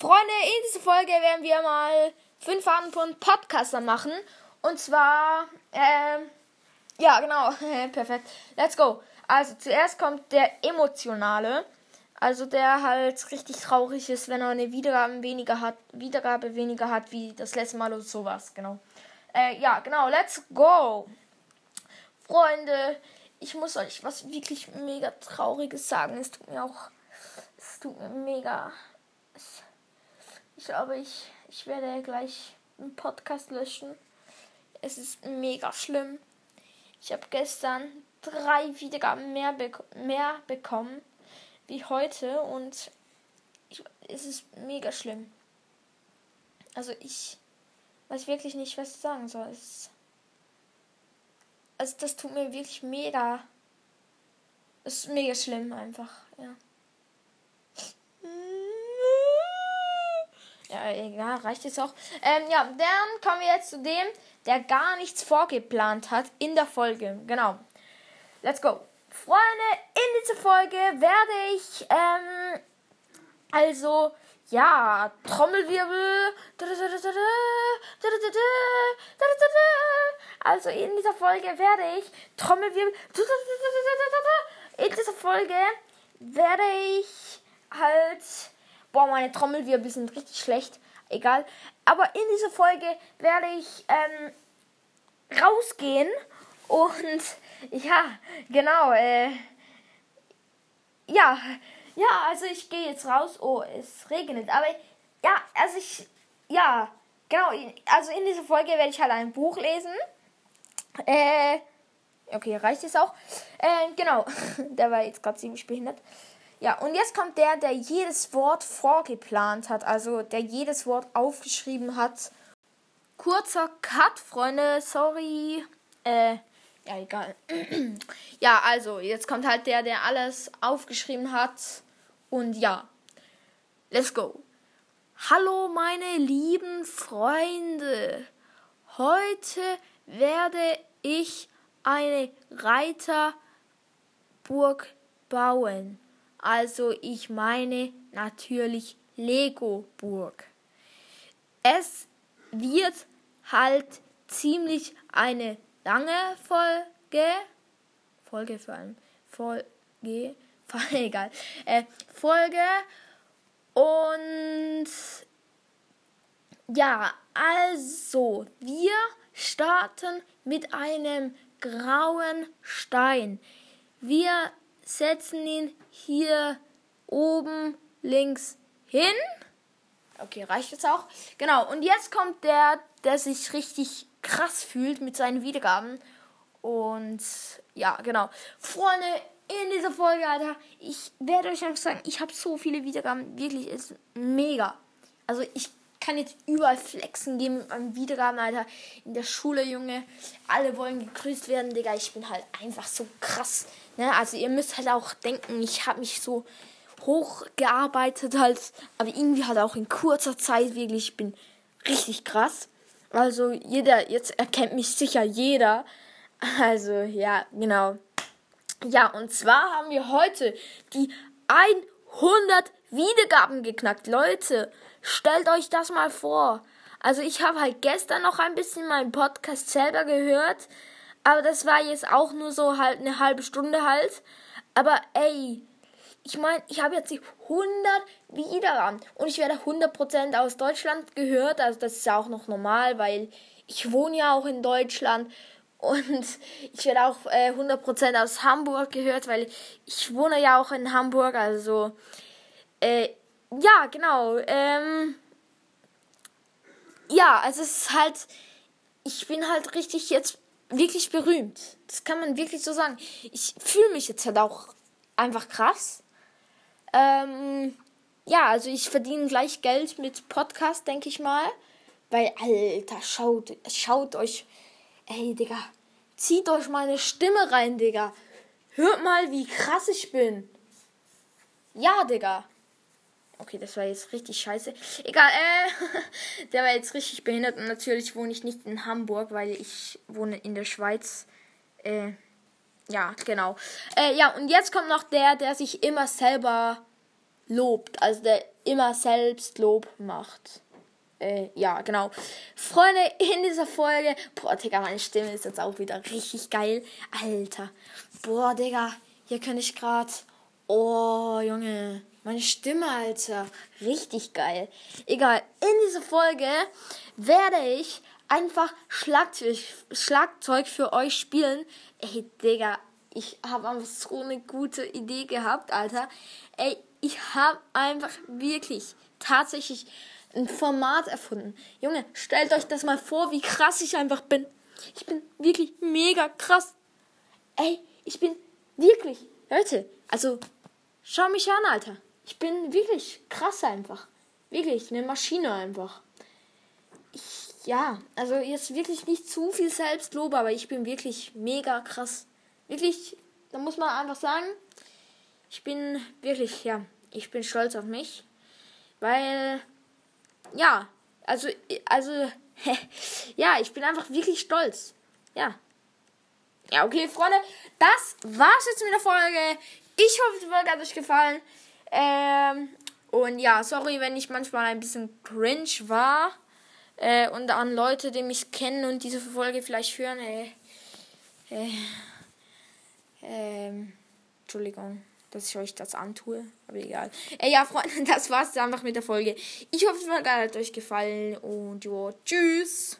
Freunde, in dieser Folge werden wir mal fünf Arten von Podcastern machen. Und zwar, ähm, ja, genau, perfekt. Let's go. Also, zuerst kommt der emotionale. Also, der halt richtig traurig ist, wenn er eine Wiedergabe weniger hat, Wiedergabe weniger hat, wie das letzte Mal oder sowas, genau. Äh, ja, genau, let's go. Freunde, ich muss euch was wirklich mega Trauriges sagen. Es tut mir auch, es tut mir mega ich glaube, ich, ich werde gleich einen Podcast löschen. Es ist mega schlimm. Ich habe gestern drei Wiedergaben mehr, bek mehr bekommen wie heute und ich, es ist mega schlimm. Also ich weiß wirklich nicht, was ich sagen soll. Es, also das tut mir wirklich mega. Es ist mega schlimm einfach, ja. Ja, egal, reicht jetzt auch. Ähm, ja, dann kommen wir jetzt zu dem, der gar nichts vorgeplant hat in der Folge. Genau. Let's go. Freunde, in dieser Folge werde ich, ähm, also, ja, Trommelwirbel. Also in dieser Folge werde ich Trommelwirbel. In dieser Folge werde ich halt Boah, meine Trommelwirbel sind richtig schlecht. Egal. Aber in dieser Folge werde ich ähm, rausgehen und ja, genau. Äh, ja, ja, also ich gehe jetzt raus. Oh, es regnet. Aber ja, also ich, ja, genau. Also in dieser Folge werde ich halt ein Buch lesen. Äh, okay, reicht es auch. Äh, genau. Der war jetzt gerade ziemlich behindert. Ja, und jetzt kommt der, der jedes Wort vorgeplant hat, also der jedes Wort aufgeschrieben hat. Kurzer Cut, Freunde, sorry. Äh, ja, egal. ja, also, jetzt kommt halt der, der alles aufgeschrieben hat. Und ja, let's go. Hallo, meine lieben Freunde. Heute werde ich eine Reiterburg bauen. Also ich meine natürlich Lego Burg. Es wird halt ziemlich eine lange Folge. Folge vor allem. Folge. Egal. Äh, Folge. Und ja, also wir starten mit einem grauen Stein. Wir setzen ihn hier oben links hin. Okay, reicht jetzt auch. Genau, und jetzt kommt der, der sich richtig krass fühlt mit seinen Wiedergaben. Und ja, genau. Freunde, in dieser Folge, Alter, ich werde euch einfach sagen, ich habe so viele Wiedergaben. Wirklich, ist mega. Also ich kann jetzt überall flexen gehen mit meinen Wiedergaben, Alter. In der Schule, Junge. Alle wollen gegrüßt werden, Digga. Ich bin halt einfach so krass. Ne? Also ihr müsst halt auch denken, ich habe mich so hochgearbeitet halt. Aber irgendwie halt auch in kurzer Zeit wirklich. Ich bin richtig krass. Also jeder, jetzt erkennt mich sicher jeder. Also ja, genau. Ja, und zwar haben wir heute die 100 Wiedergaben geknackt. Leute, stellt euch das mal vor. Also ich habe halt gestern noch ein bisschen meinen Podcast selber gehört, aber das war jetzt auch nur so halt eine halbe Stunde halt. Aber ey, ich meine, ich habe jetzt die 100 Wiedergaben und ich werde 100% aus Deutschland gehört, also das ist ja auch noch normal, weil ich wohne ja auch in Deutschland und ich werde auch äh, 100% aus Hamburg gehört, weil ich wohne ja auch in Hamburg, also äh, ja, genau. Ähm, ja, also es ist halt, ich bin halt richtig jetzt wirklich berühmt. Das kann man wirklich so sagen. Ich fühle mich jetzt halt auch einfach krass. Ähm, ja, also ich verdiene gleich Geld mit Podcast, denke ich mal. Weil, Alter, schaut, schaut euch. Ey, Digga. Zieht euch meine Stimme rein, Digga. Hört mal, wie krass ich bin. Ja, Digga. Okay, das war jetzt richtig scheiße. Egal, äh, der war jetzt richtig behindert und natürlich wohne ich nicht in Hamburg, weil ich wohne in der Schweiz. Äh, ja, genau. Äh, ja, und jetzt kommt noch der, der sich immer selber lobt. Also der immer Selbstlob macht. Äh, ja, genau. Freunde, in dieser Folge. Boah, Digga, meine Stimme ist jetzt auch wieder richtig geil. Alter. Boah, Digga, hier kann ich gerade. Oh, Junge. Meine Stimme, Alter. Richtig geil. Egal. In dieser Folge werde ich einfach Schlagzeug, Schlagzeug für euch spielen. Ey, Digga, ich habe einfach so eine gute Idee gehabt, Alter. Ey, ich habe einfach wirklich tatsächlich ein Format erfunden. Junge, stellt euch das mal vor, wie krass ich einfach bin. Ich bin wirklich mega krass. Ey, ich bin wirklich, Leute, also schau mich an, Alter. Ich bin wirklich krass einfach. Wirklich, eine Maschine einfach. Ich, ja, also jetzt wirklich nicht zu viel Selbstlob, aber ich bin wirklich mega krass. Wirklich, da muss man einfach sagen, ich bin wirklich, ja, ich bin stolz auf mich, weil ja, also, also, ja, ich bin einfach wirklich stolz. Ja. Ja, okay, Freunde, das war's jetzt mit der Folge. Ich hoffe, die Folge hat euch gefallen. Ähm, und ja, sorry, wenn ich manchmal ein bisschen cringe war. Äh, und an Leute, die mich kennen und diese Folge vielleicht hören. Äh, äh, ähm, Entschuldigung dass ich euch das antue. Aber egal. Äh, ja, Freunde, das war's einfach mit der Folge. Ich hoffe, es hat euch gefallen und jo, tschüss.